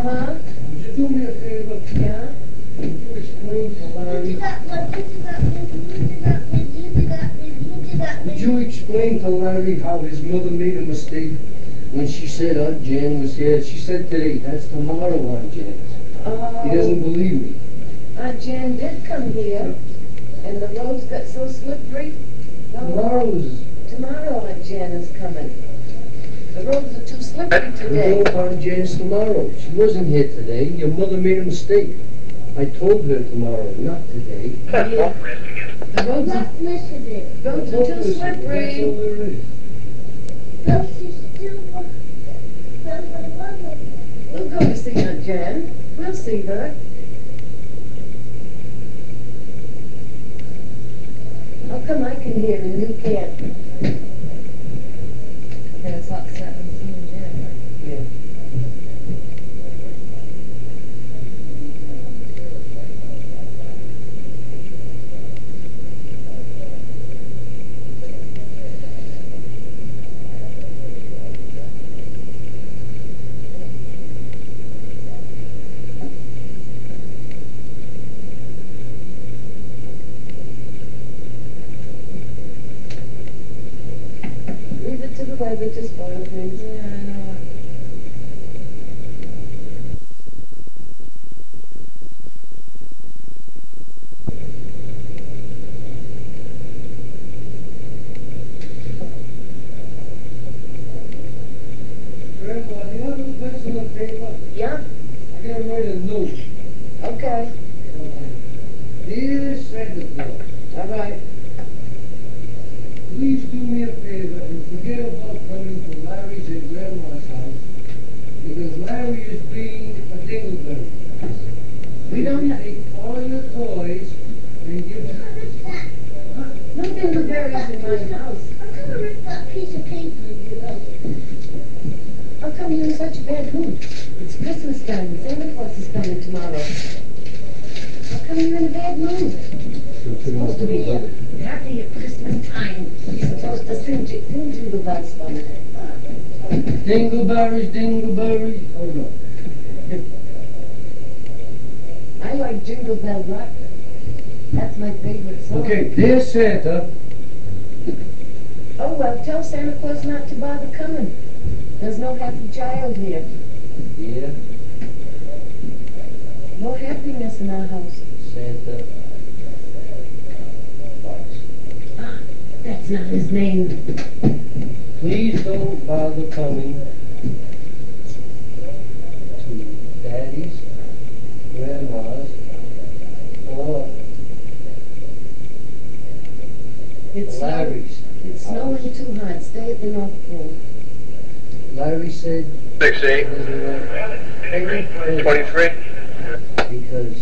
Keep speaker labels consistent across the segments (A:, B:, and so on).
A: Uh-huh,
B: Would you do me a favor?
A: yeah.
B: Would you explain to Larry, would you explain to Larry how his mother made a mistake when she said Aunt Jan was here? She said today, that's tomorrow, Aunt Jan. He doesn't
A: Oh,
B: believe me.
A: Aunt Jan did come here, and the roads got so slippery. No,
B: Tomorrow's,
A: tomorrow Aunt Jan is coming. The roads are too slippery today.
B: no, Aunt Jan's tomorrow. She wasn't here today. Your mother made a mistake. I told her tomorrow, not today.
A: Yeah. The roads are,
C: Not listening.
A: roads are too
B: That's all
A: slippery.
B: there is.
C: No, she's still, no.
A: We'll go to see Aunt Jan. We'll see her. How come I can hear and you can't?
D: There's like seventeen, yeah.
B: Yeah.
A: Leave it to the weather to spoil things.
D: Yeah, I know.
B: Grandpa, do you have a pencil and paper?
A: Yeah,
B: I gotta write a note.
A: okay,
B: Dear Santa Claus,
A: all right.
B: Please do me a favor and forget about coming to Larry's and Grandma's house because Larry is being a dingleberry.
A: We don't have-
B: Take all your toys and give them.
C: What is that?
A: No dingleberries in my house.
C: I'm gonna rip that piece of paper and get out.
A: How come you're in such a bad mood? It's Christmas time, Santa Claus is coming tomorrow. How come you're in a bad mood? It's supposed to be happy at Christmas time. You're supposed to sing, ji- sing jingle bells for me.
B: Dingleberries, dingleberries. Oh no.
A: I like Jingle Bell Rock. That's my favorite song.
B: Okay, dear Santa,
A: Oh, well, tell Santa Claus not to bother coming. There's no happy child here.
B: Yeah.
A: No happiness in our house.
B: Santa
A: Ah, that's not his name.
B: Please don't bother coming to Daddy's, Grandma's, or
A: It's snow-
B: Larry's.
A: It's snowing too hard. Stay at the North Pole.
B: Larry said
E: Six
B: he
E: eight,
B: doesn't want any present
E: twenty-three.
B: because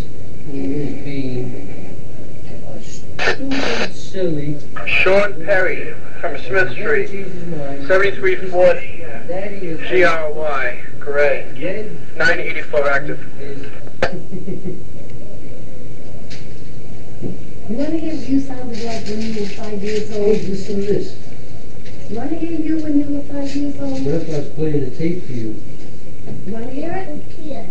B: he is being a stupid, silly.
E: Sean Perry from Smith Street, 7340 GRY, correct.
B: Dead
E: Nine eighty-four active.
B: is.
A: You want to hear what you sounded like when you were five years
B: Hey,
A: old?
B: listen to this.
A: You want to hear you when you were five years old?
B: Grandpa's playing a tape for you.
A: You want to hear it?
C: Okay.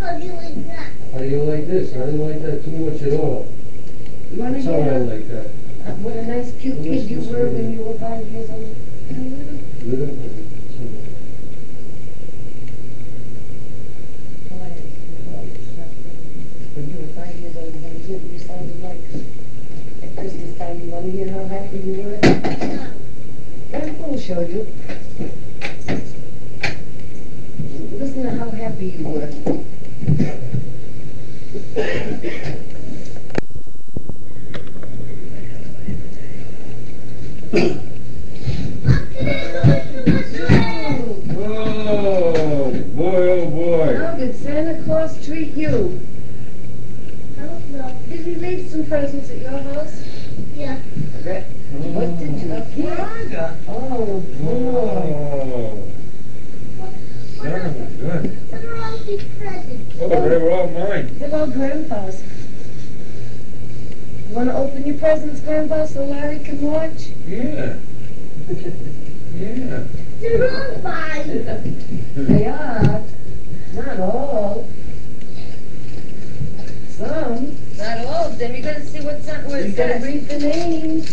C: How do you like that?
B: Do you like this? I don't like that too much at all.
A: You want to
B: It's all
A: hear
B: right like that.
A: uh, what a nice, cute kid you were when you were five years old?
B: Little-
A: When you were five years old, you want to hear what you sounded like at Christmas time? You want to hear how happy you were?
C: No.
A: Grandpa will show you. Listen to how happy you were.
B: Oh, boy, oh, boy.
A: How did Santa Claus treat you? Did he leave some presents at your house?
C: Yeah.
A: What did you, kid? Oh, boy.
B: Oh,
C: What are,
B: good.
C: what are all these presents?
B: Oh, they were all mine.
A: They're all Grandpa's. You want to open your presents, Grandpa, so Larry can watch?
B: Yeah. Yeah.
C: They're all mine.
A: They are, not all. Some,
D: Not all of them, you gotta see what's on, where
A: you
D: it
A: gotta read the names.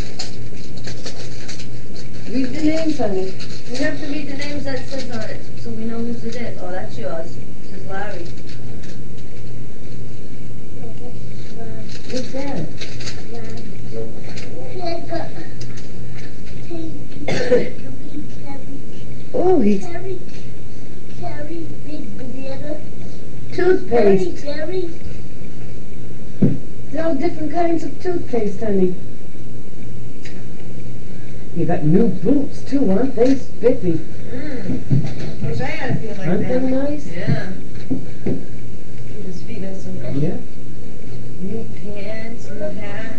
A: Read the names, honey.
D: We have to read the names that says on it, so we know whose it is. Oh, that's yours. It says Larry.
A: What's that? Oh, he's
C: Cherry, cherry, big banana.
A: toothpaste. They're all different kinds of toothpaste, honey. You got new boots too, aren't they spiffy?
D: Mmm. Wish I had a feel like
A: Aren't they
D: that.
A: nice?
D: Yeah. His feet are so nice.
A: Yeah.
D: New pants, new hat,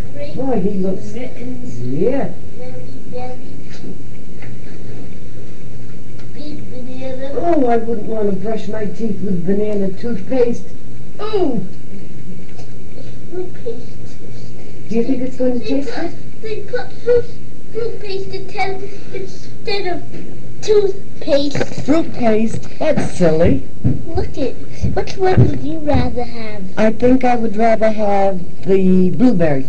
A: Boy, he looks.
D: mittens.
A: Yeah.
C: Very, very. Big banana.
A: Oh, I wouldn't want to brush my teeth with banana toothpaste. Oh,
C: Fruit
A: do you think it's going to taste good?
C: They put fruit, fruit paste instead, instead of toothpaste.
A: Fruit paste? That's silly.
C: Look at it. Which one would you rather have?
A: I think I would rather have the blueberry.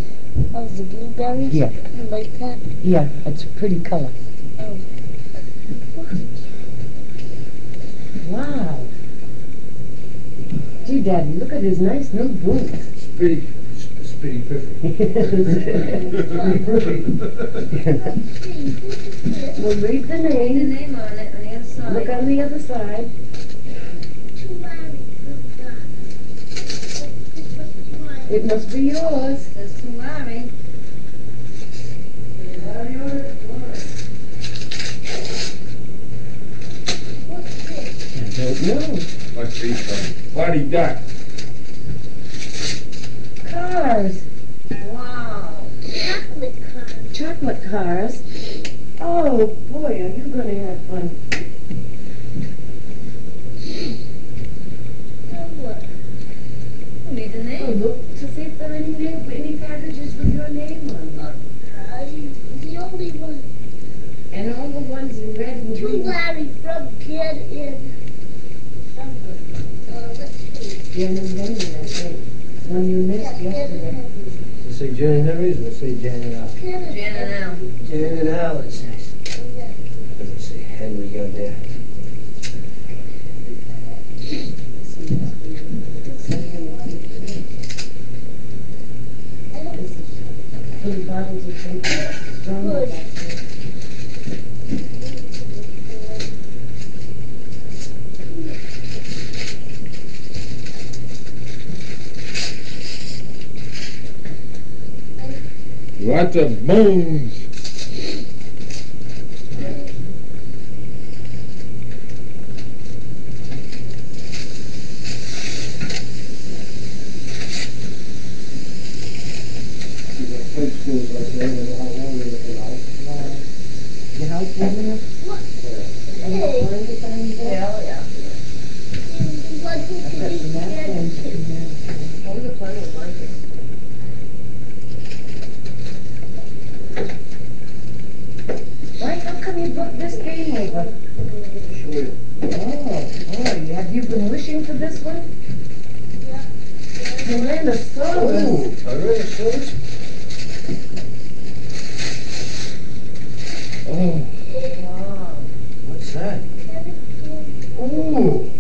C: Oh, the blueberries?
A: Yeah.
C: You like that?
A: Yeah, it's a pretty color.
C: Oh.
A: Wow. Gee, Daddy, look at his nice new boots.
B: Spitty, spitty piffy.
A: We'll read the
D: Read the
A: name.
D: name on it on the other side.
A: Look on the other side. It must be yours.
D: Says to Larry.
A: I don't know.
B: Must be some Buddy Duck.
A: Cars.
D: Wow.
C: Chocolate cars.
A: Chocolate cars. Oh, boy, are you going to have fun.
D: The
A: Oh,
D: name.
A: look to see if there are any, name, any packages with your name on them.
C: Uh, the only one.
A: And all the ones in red and
C: To
A: green.
C: Larry from Kid in see.
A: Jen and Henry, I think. One you missed
C: Yeah,
A: yesterday.
C: and
B: Does it say Jan and Henry's or does it say Jan and Al?
C: Kid and
D: Jan and Al.
B: Jan and Al, it says.
C: Yeah.
B: Does it say Henry on there?
A: Little bottles of something strong.
C: Good.
F: Lots of bones.
B: High school's like that, and how long they looking out.
A: The house big enough? And the
C: Hey.
A: blinds are on there?
D: Yeah, oh yeah.
C: One who
A: I've
C: can
A: got
C: eat
A: some napkins
C: candy.
A: in there.
D: Oh, we got plenty of blankets.
A: Why, how come you brought this game over?
B: Show you.
A: Oh, boy, have you been wishing for this one? Tyrannosaurus.
B: Oh, Tyrannosaurus. Oh,
D: Wow.
B: what's that? Ooh,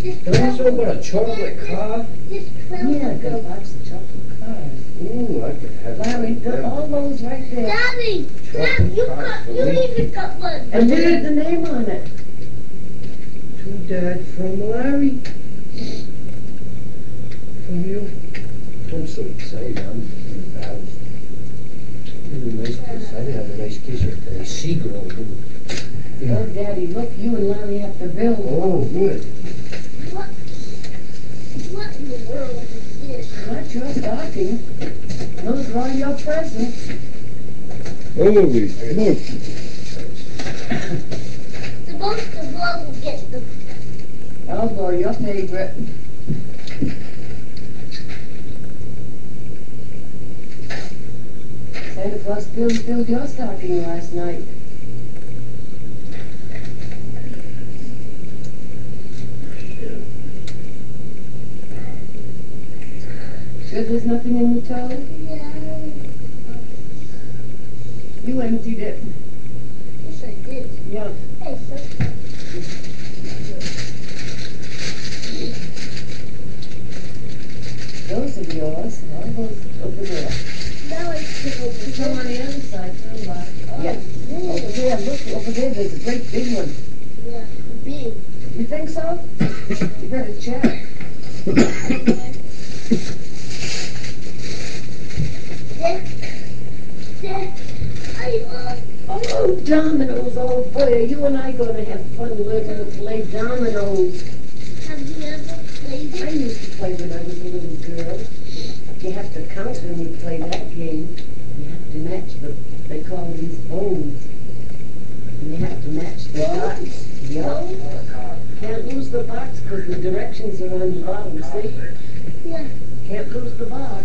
C: This
B: is that something about a chocolate car?
C: This twelve
A: Yeah, I got a
C: ago.
A: box of chocolate cars.
B: Ooh, I could have.
A: Larry, put
B: them.
A: all those right there.
C: Daddy, Dad, you got, you even got one.
A: And read the name on it.
B: To Dad from Larry. From you. I'm so excited, I'm embarrassed. Really nice kiss, I didn't have a nice kiss yesterday, a seagull. didn't
A: Oh, Daddy, look, you and Larry have to
B: I?
A: build.
B: Oh, good.
C: What? What in the world is this?
A: Not your stocking. Those are all your presents.
F: Holy smoke.
C: The most of all will get the
A: Oh, boy, your favorite. Santa Claus filled, filled your stocking last night. That there's nothing in the toe?
C: Yeah.
A: You emptied it.
C: Yes, I did.
A: Yeah.
C: Hey,
A: Those are yours. I'll go over there.
C: Now it's people. There's
A: one on the other side, turn left.
C: Oh, yeah. Really? Over there, look, over there, there's a great big one. Yeah, big.
A: You think so? you better check. dominoes. Oh, boy, are you and I gonna have fun learning to play dominoes.
C: have you ever played
A: I used to play when I was a little girl. You have to count when you play that game. You have to match the, they call these bones. And you have to match the dots. Yep. Can't lose the box because the directions are on the bottom, see?
C: Yeah,
A: Can't lose the box.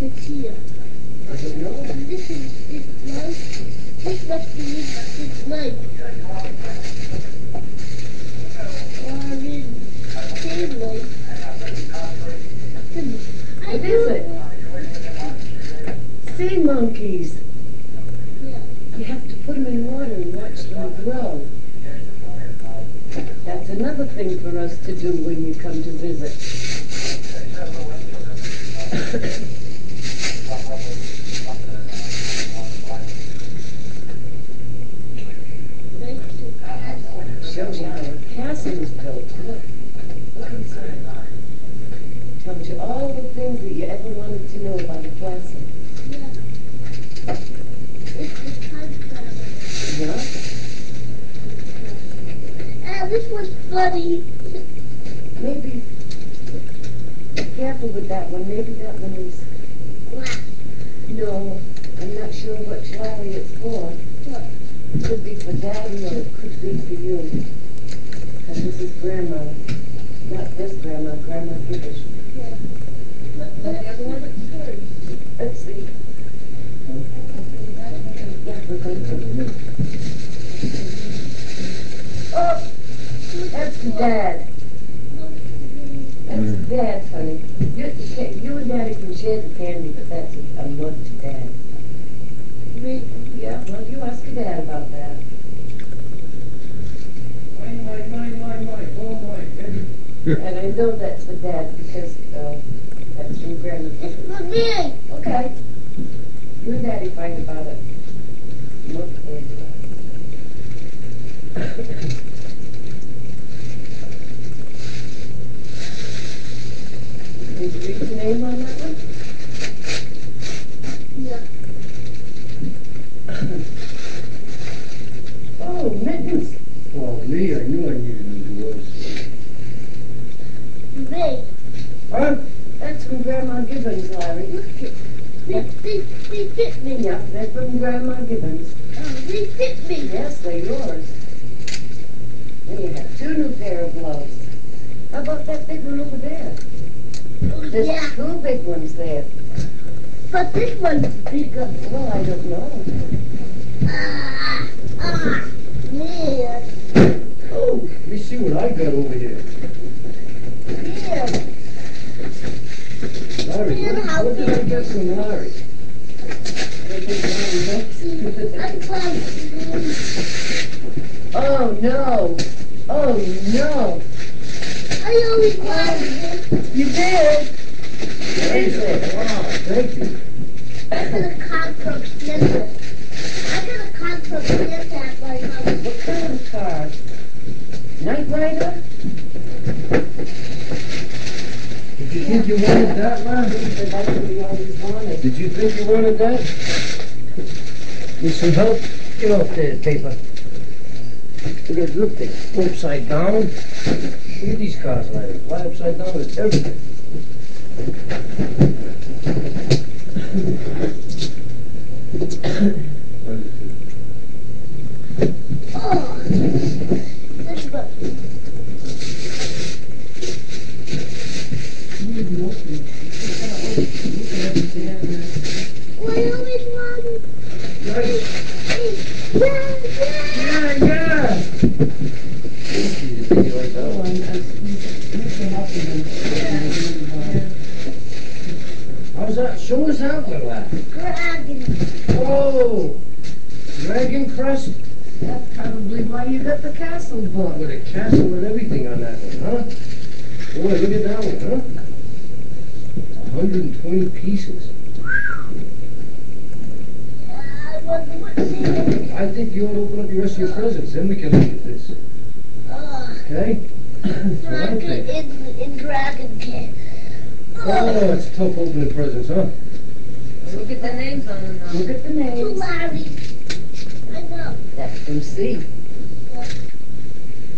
C: it's here.
A: I don't know.
C: This is, this knife. This must be this knife. Or this same knife. I
A: What is it? Sea monkeys. You have to put them in water and watch them grow. That's another thing for us to do when you come to visit. Shows you how a castle is built. Look, look inside. Tells you all the things that you ever wanted to know about a castle.
C: Yeah. It's the contract.
A: Yeah?
C: Ah, this was funny.
A: Maybe, be careful with that one. Maybe that one is, no, I'm not sure which Larry it's for. It could be for Daddy or it could be for you. And this is Grandma. Not this Grandma, Grandma Gibbish.
C: But
A: the other one? Let's see. Yeah, we're going to. Oh, that's for Dad. That's for Dad, honey. You, you can- you and Daddy can share the candy, but that's a a mug to Dad. Yeah, well, you ask your dad about that.
B: Mine, mine, mine, mine, mine, all mine.
A: And I know that's for Dad because, uh, that's from Grandma.
C: It's for me.
A: Okay. You and Daddy fight about it. Look, Did you read the name on that one?
C: Yeah.
A: Oh, mittens.
B: Oh, me, I knew I needed new ones.
C: Me.
B: Huh?
A: That's from Grandma Gibbons, Larry. Look,
C: They, they, they fit me.
A: yeah, they're from Grandma Gibbons.
C: Oh, they fit me.
A: Yes, they're yours. And you have two new pair of gloves. How about that big one over there?
C: Oh,
A: There's
C: yeah.
A: two big ones there.
C: But this one's bigger.
A: Well, I don't know.
C: Ah, ah, yeah,
B: Oh, let me see what I got over here. Larry, what, what did I get from Larry?
A: Oh, no. Oh, no.
C: I wanted this.
A: You did? What is it?
B: Wow, thank you.
C: I got a card from Spencer. I got a card from Spencer at my house.
A: What kind of car? Knight Rider?
B: Did you think you wanted that, Larry?
A: But that's what we always wanted.
B: Did you think you wanted that? Need some help? Get off there, paper. Look at, look, they go upside down. Look at these cars, Larry. Fly upside down with everything.
C: Oh, this one. Oh, I always wanted.
B: Nice.
C: Yeah, yeah.
B: Yeah, yeah. Did you like that
A: Oh,
B: one?
A: I'm, I'm, you can help him.
B: How's that? Show us how, little lad.
C: Dragon.
B: Whoa! Dragon crest
A: That's probably why you got the castle book.
B: with a castle and everything on that one, huh? Boy, look at that one, huh? 120 pieces.
C: I wonder what's in it.
B: I think you ought to open up your rest of your presents, then we can look at this,
C: Oh,
B: okay? That's what I
C: Dragon
B: think.
C: in, in Dragon King.
B: Oh, it's tough opening presents, huh?
D: Look at the names on them now.
A: Look at the
C: To
A: names.
C: Larry. I know.
A: That's from C.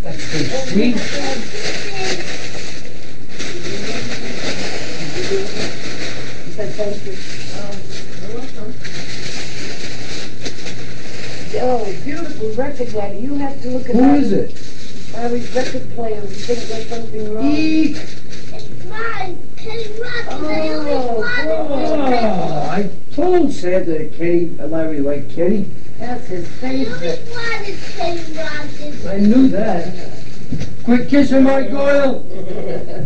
B: That's so
C: And
B: sweet.
C: we
A: He said thank you.
D: You're welcome.
A: Oh, beautiful record, Daddy. You have to look at
B: Who
A: that.
B: is it?
A: Larry's record player. We think there's something wrong.
B: Eek!
C: It's mine. Kenny Rogers. I
A: Oh,
C: always wanted
B: Oh, I told Sad that Kenny, uh, Larry liked Kenny.
A: That's his
C: this. I
A: favorite.
C: always wanted Kenny Rogers.
B: I knew that. Quit kissing my girl!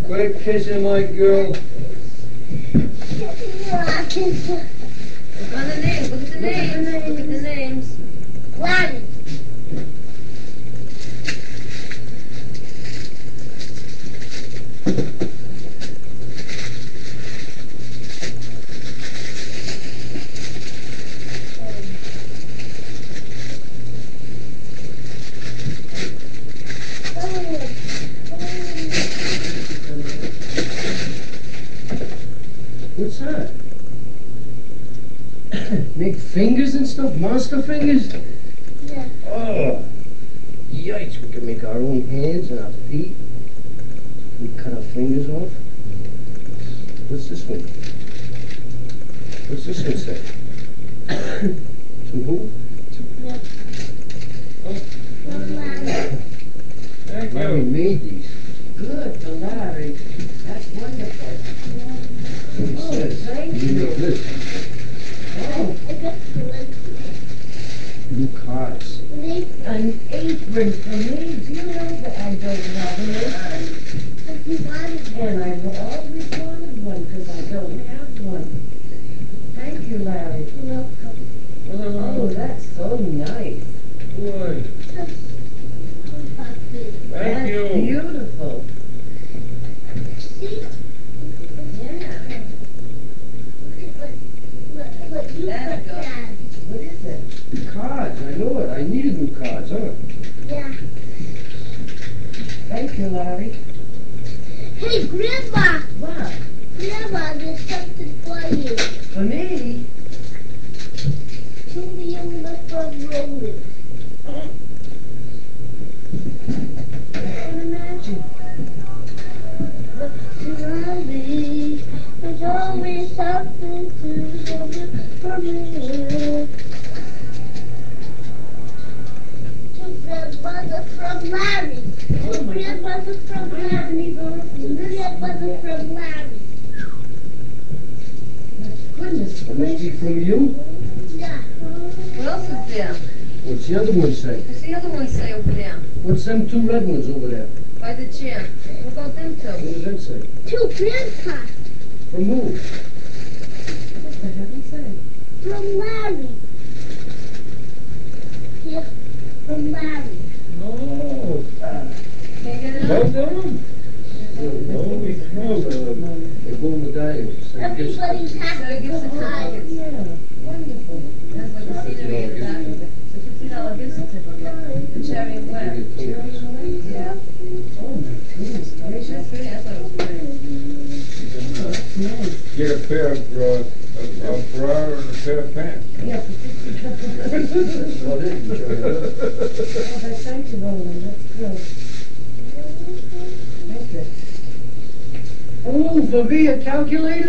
B: Quit kissing my girl.
C: Kenny Rogers.
D: Look on the names. Look at the names. Look at the names.
B: What's that? Make fingers and stuff? Monster fingers? Oh, yikes, we can make our own hands and our feet. We cut our fingers off. What's this one? What's this one say? who?
C: Happy
D: gives it to
C: hide.
D: It's-
A: Yeah, wonderful.
D: That's like the scenery the of it. It's a fifty dollar gift certificate. The cherry and.
A: Cherry and?
D: Yeah.
A: Oh, my goodness gracious.
D: pretty. I thought it was.
A: That's.
F: Get a pair of, a, a bra and a pair of pants.
A: Yeah.
B: Well,
A: thank you, Roland, that's good. Thank you.
B: Oh, for me, a calculator?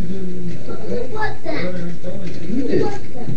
A: What's that? You
C: did.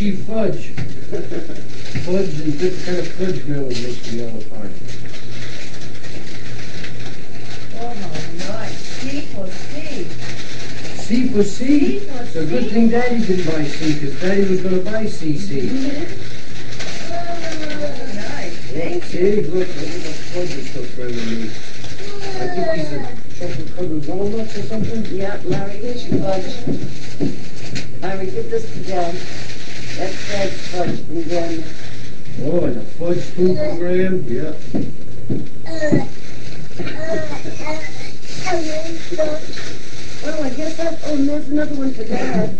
A: she
C: fudge. Fudge and this kind of fudge girl would make me all apart.
D: Oh my God, C for C.
C: C for C?
D: C for
C: it's good thing Daddy didn't buy C, because Daddy was going to buy CC. Mm-hmm.
D: Oh, nice.
A: Thank you.
C: Hey, look, look at the fudge is so friendly me. I think these are chocolate covered walnuts or something.
A: Yeah, Larry, here's your fudge. Larry, give this to Dad. That's Fred's sports program.
C: Oh, and a fudge food program? Yeah.
A: Oh, I guess that. Oh, and there's another one for Dad.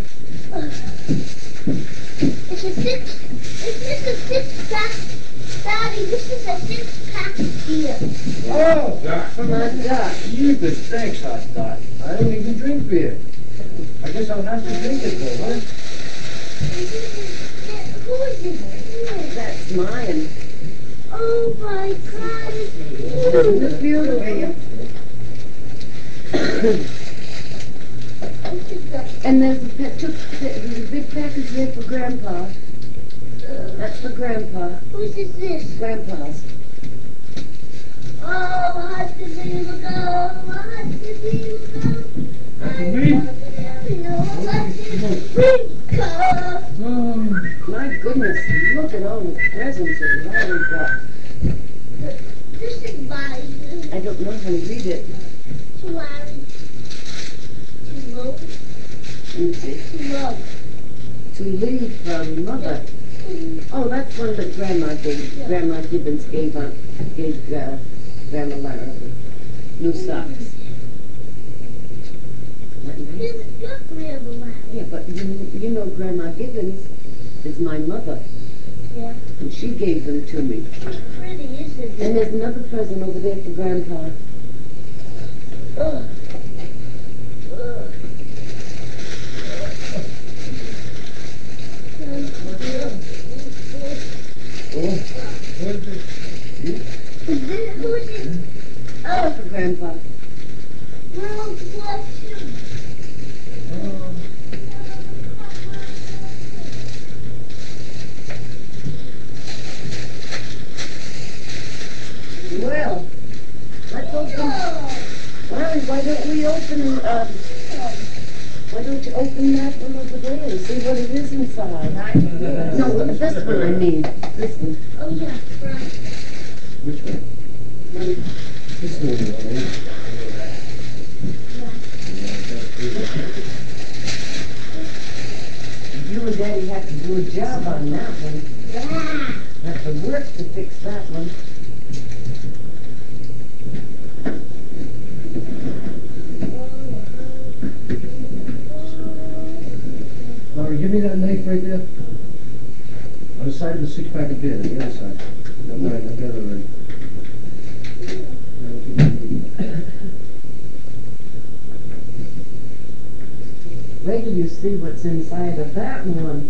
B: It's a six. Is this a six pack? Daddy, this is a six pack beer.
C: Oh,
A: Doc. Come on,
C: Doc. You the thanks, hot Doc. I don't even drink beer. I guess I'll have to drink it though, huh?
A: mine.
B: Oh my God, it's
A: beautiful. Beautiful. and there's a, there's a big package there for Grandpa. That's for Grandpa.
C: Whose is this?
A: Grandpa's.
C: Oh, husband, there you go. Husband, there you go.
F: I love
C: you. Husband, there you go.
A: My goodness, look at all the presents that Larry got.
C: This is Larry.
A: I don't know how to read it.
C: To Larry. To Lo.
A: Let me see.
C: To Lo.
A: To leave from mother. Oh, that's one that Grandma gave, Grandma Gibbons gave up, gave, uh, Grandma Lara. New socks. Isn't that nice?
C: This is your grandma Larry.
A: Yeah, but you, you know Grandma Gibbons is my mother,
C: Yeah.
A: and she gave them to me.
C: Pretty, isn't it?
A: And there's another present over there for Grandpa.
C: Ugh. Ugh.
F: What is it?
C: Is this, who's it?
A: Oh, for Grandpa.
C: World War II.
A: Well, let's open, Larry, why don't we open, um, why don't you open that one over there and see what it is inside? No, this one I mean, this one.
C: Oh, yeah, right.
B: Which one?
A: One.
B: This one, right? You and Daddy have to do a job on that one.
C: Yeah.
B: Have to work to fix that one. Laura, give me that knife right there. On the side of the six pack of beer, on the other side. Never mind, I've got it already.
A: Wait till you see what's inside of that one.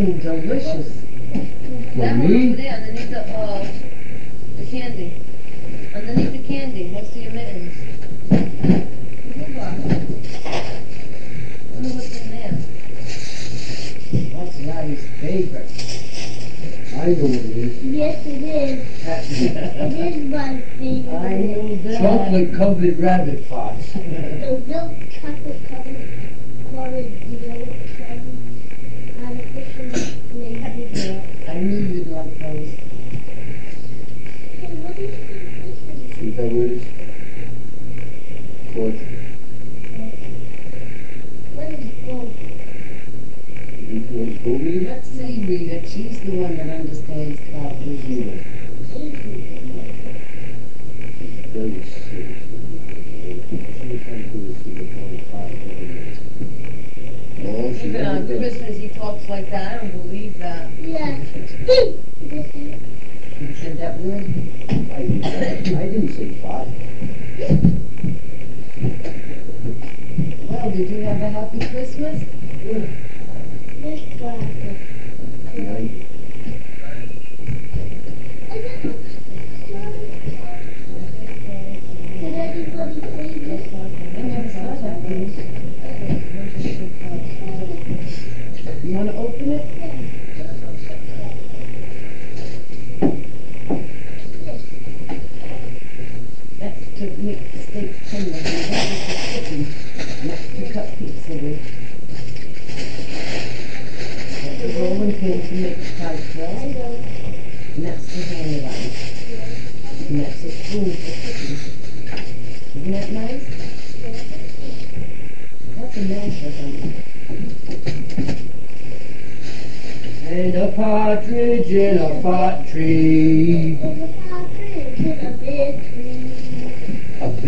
A: something delicious.
D: For me? There, underneath the, uh, the candy. Underneath the candy, next to your mittens. wonder what's in there.
A: That's Larry's favorite.
B: I know what it is.
C: Yes, it is. it is my favorite.
A: I know that.
B: Chocolate covered rabbit farts.
C: the milk chocolate
A: like
B: that.
D: I don't believe that.
C: Yeah. you and that word,
A: I, I didn't say five.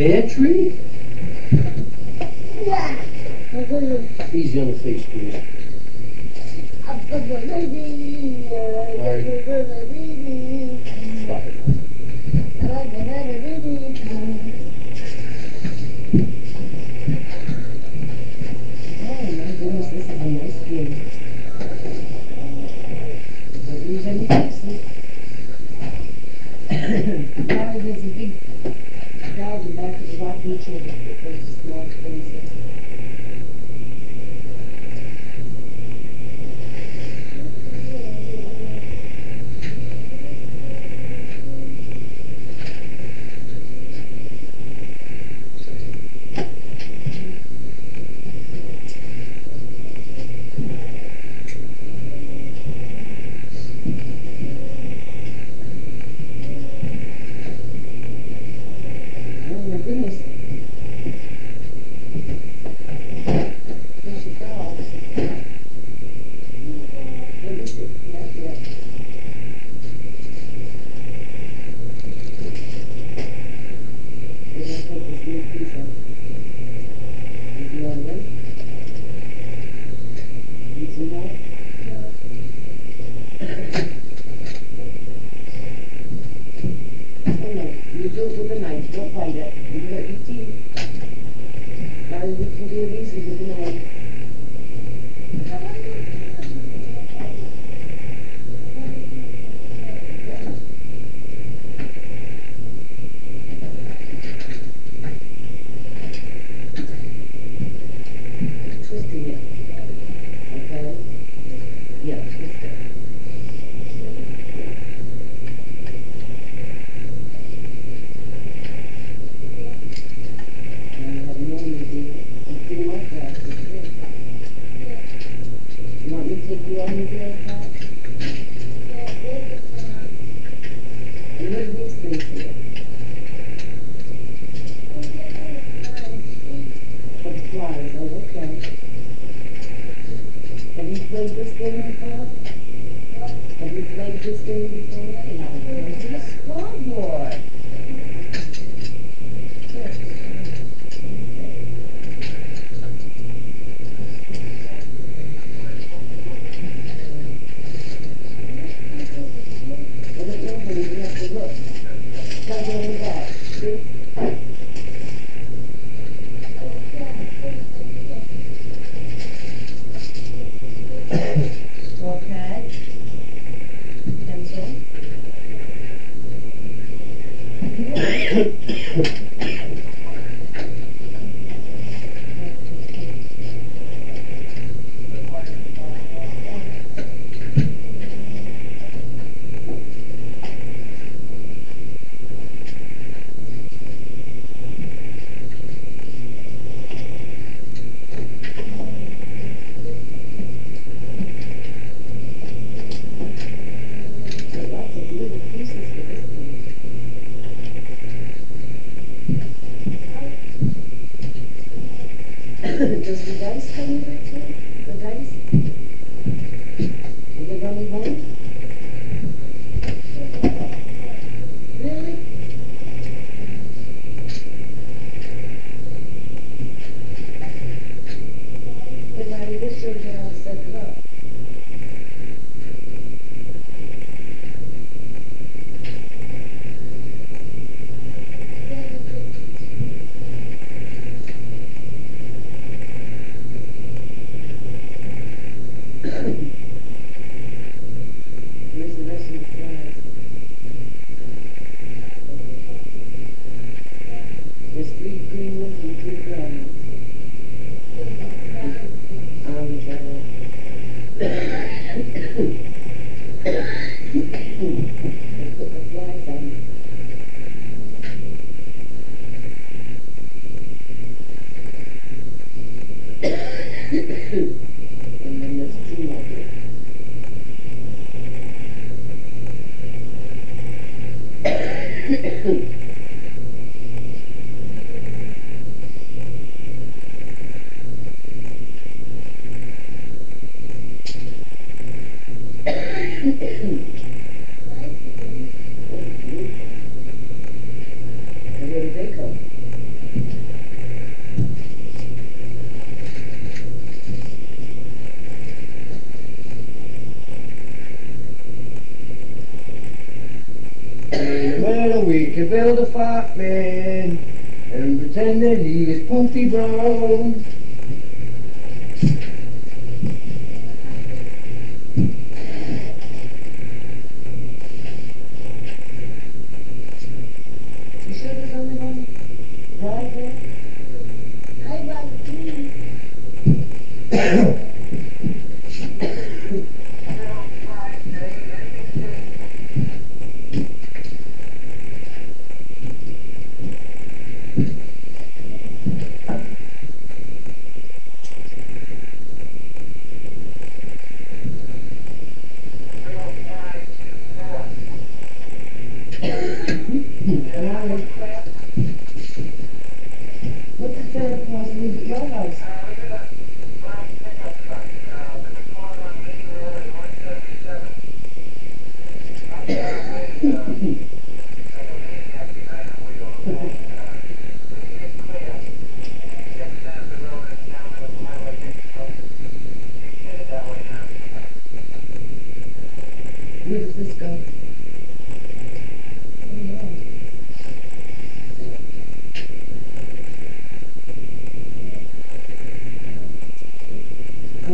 A: pear tree?
C: feet. Donkey Brown.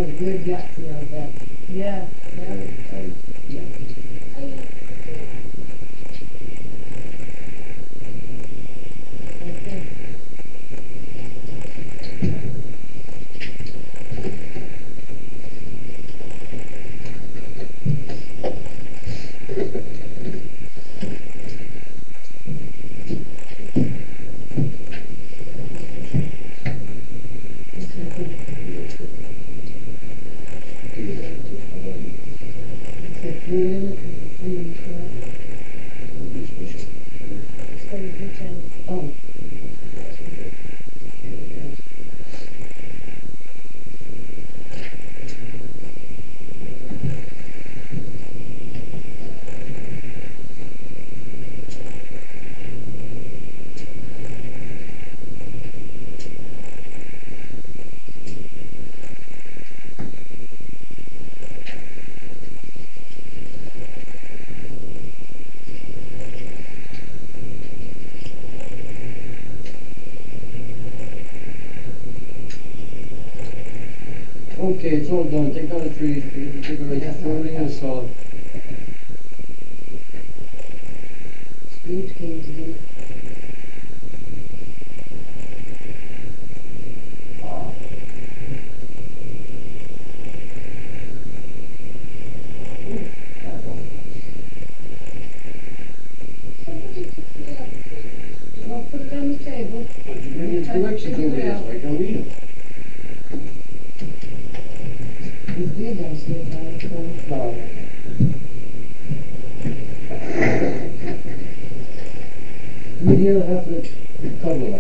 A: good
B: yeah.
C: 特殊的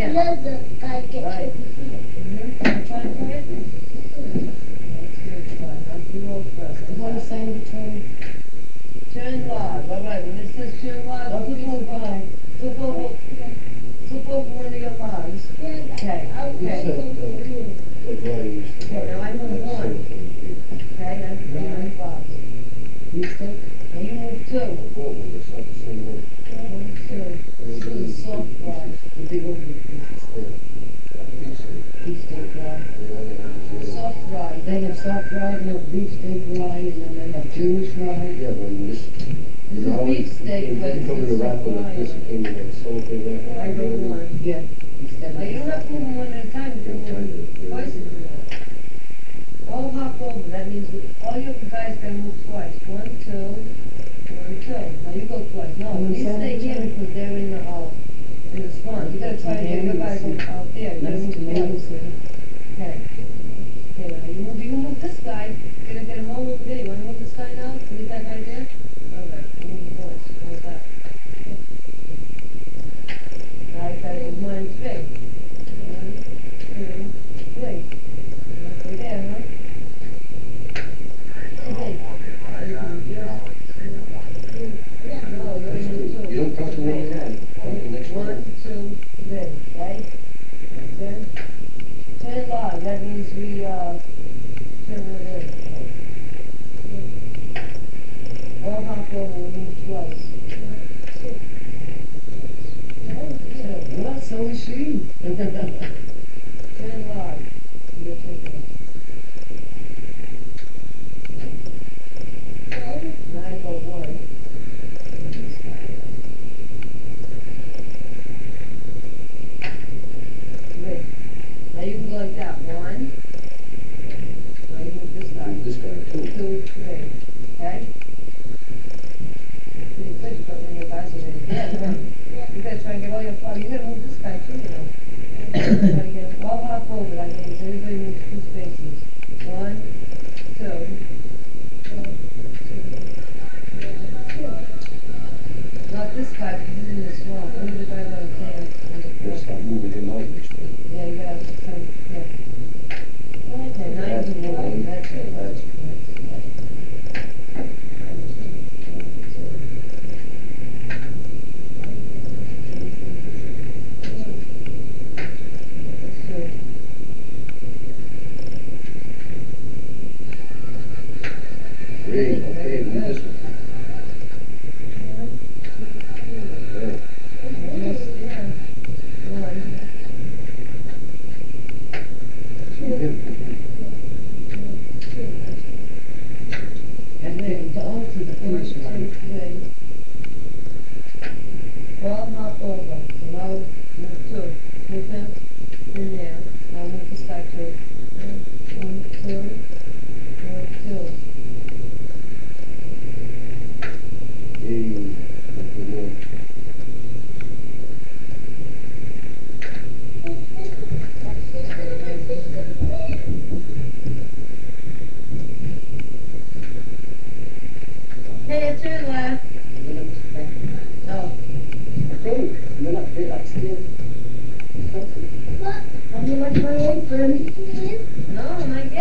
A: Yeah.
D: Stop rind, you
A: have beefsteak line, and then you Jewish line.
D: Yeah, but this, you
B: It's a
D: know, beefsteak,
B: but it's
D: you
B: wrap
D: with this, came in a cellophane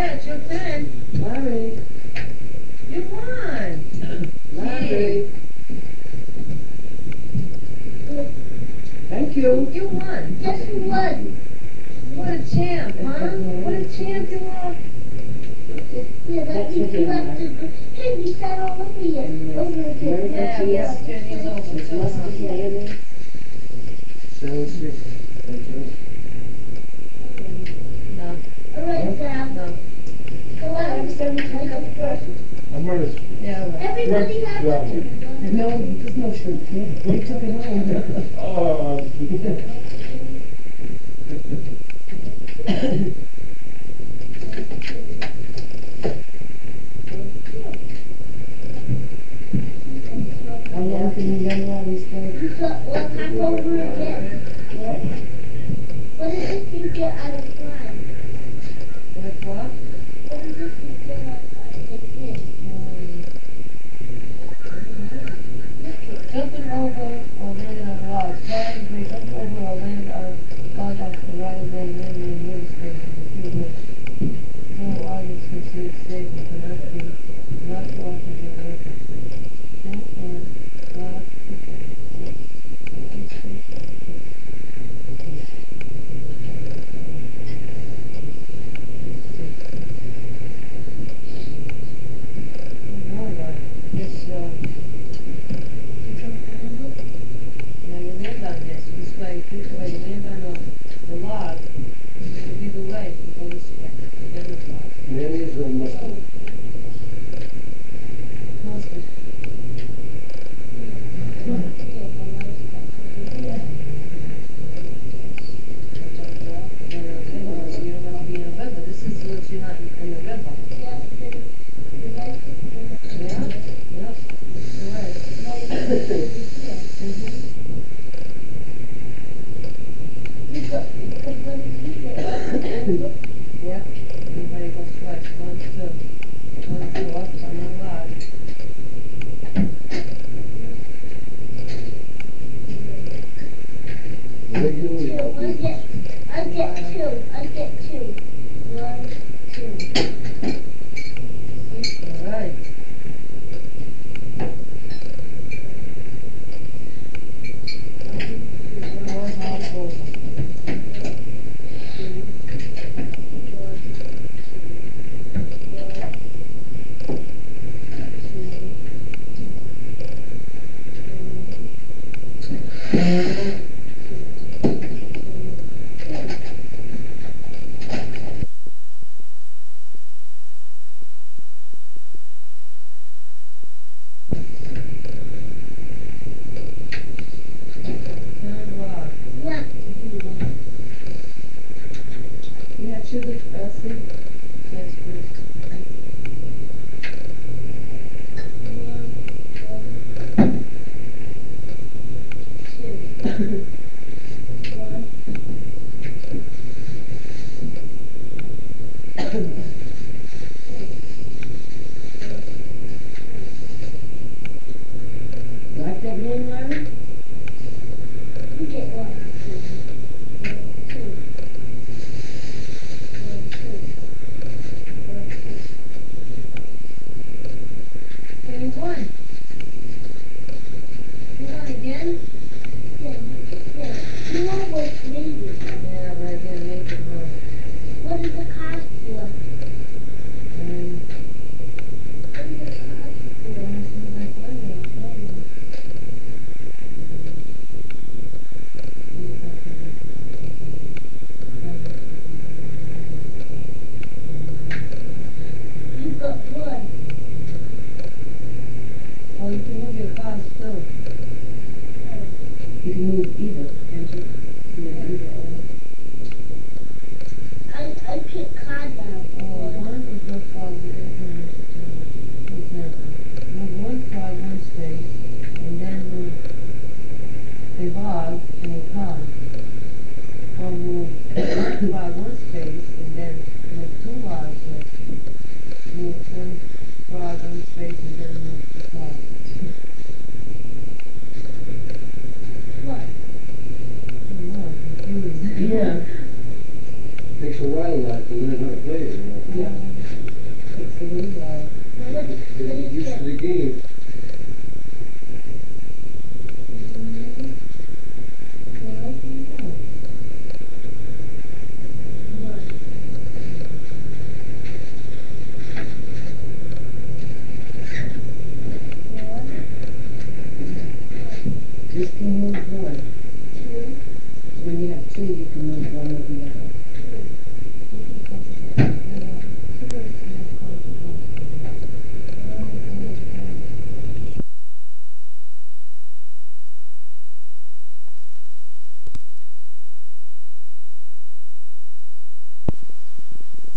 B: right,
D: your.
A: Larry.
D: You won.
A: Larry. Thank you.
D: You won.
C: Yes, you won.
D: What a champ, huh? What a champ you are.
C: Yeah, you have to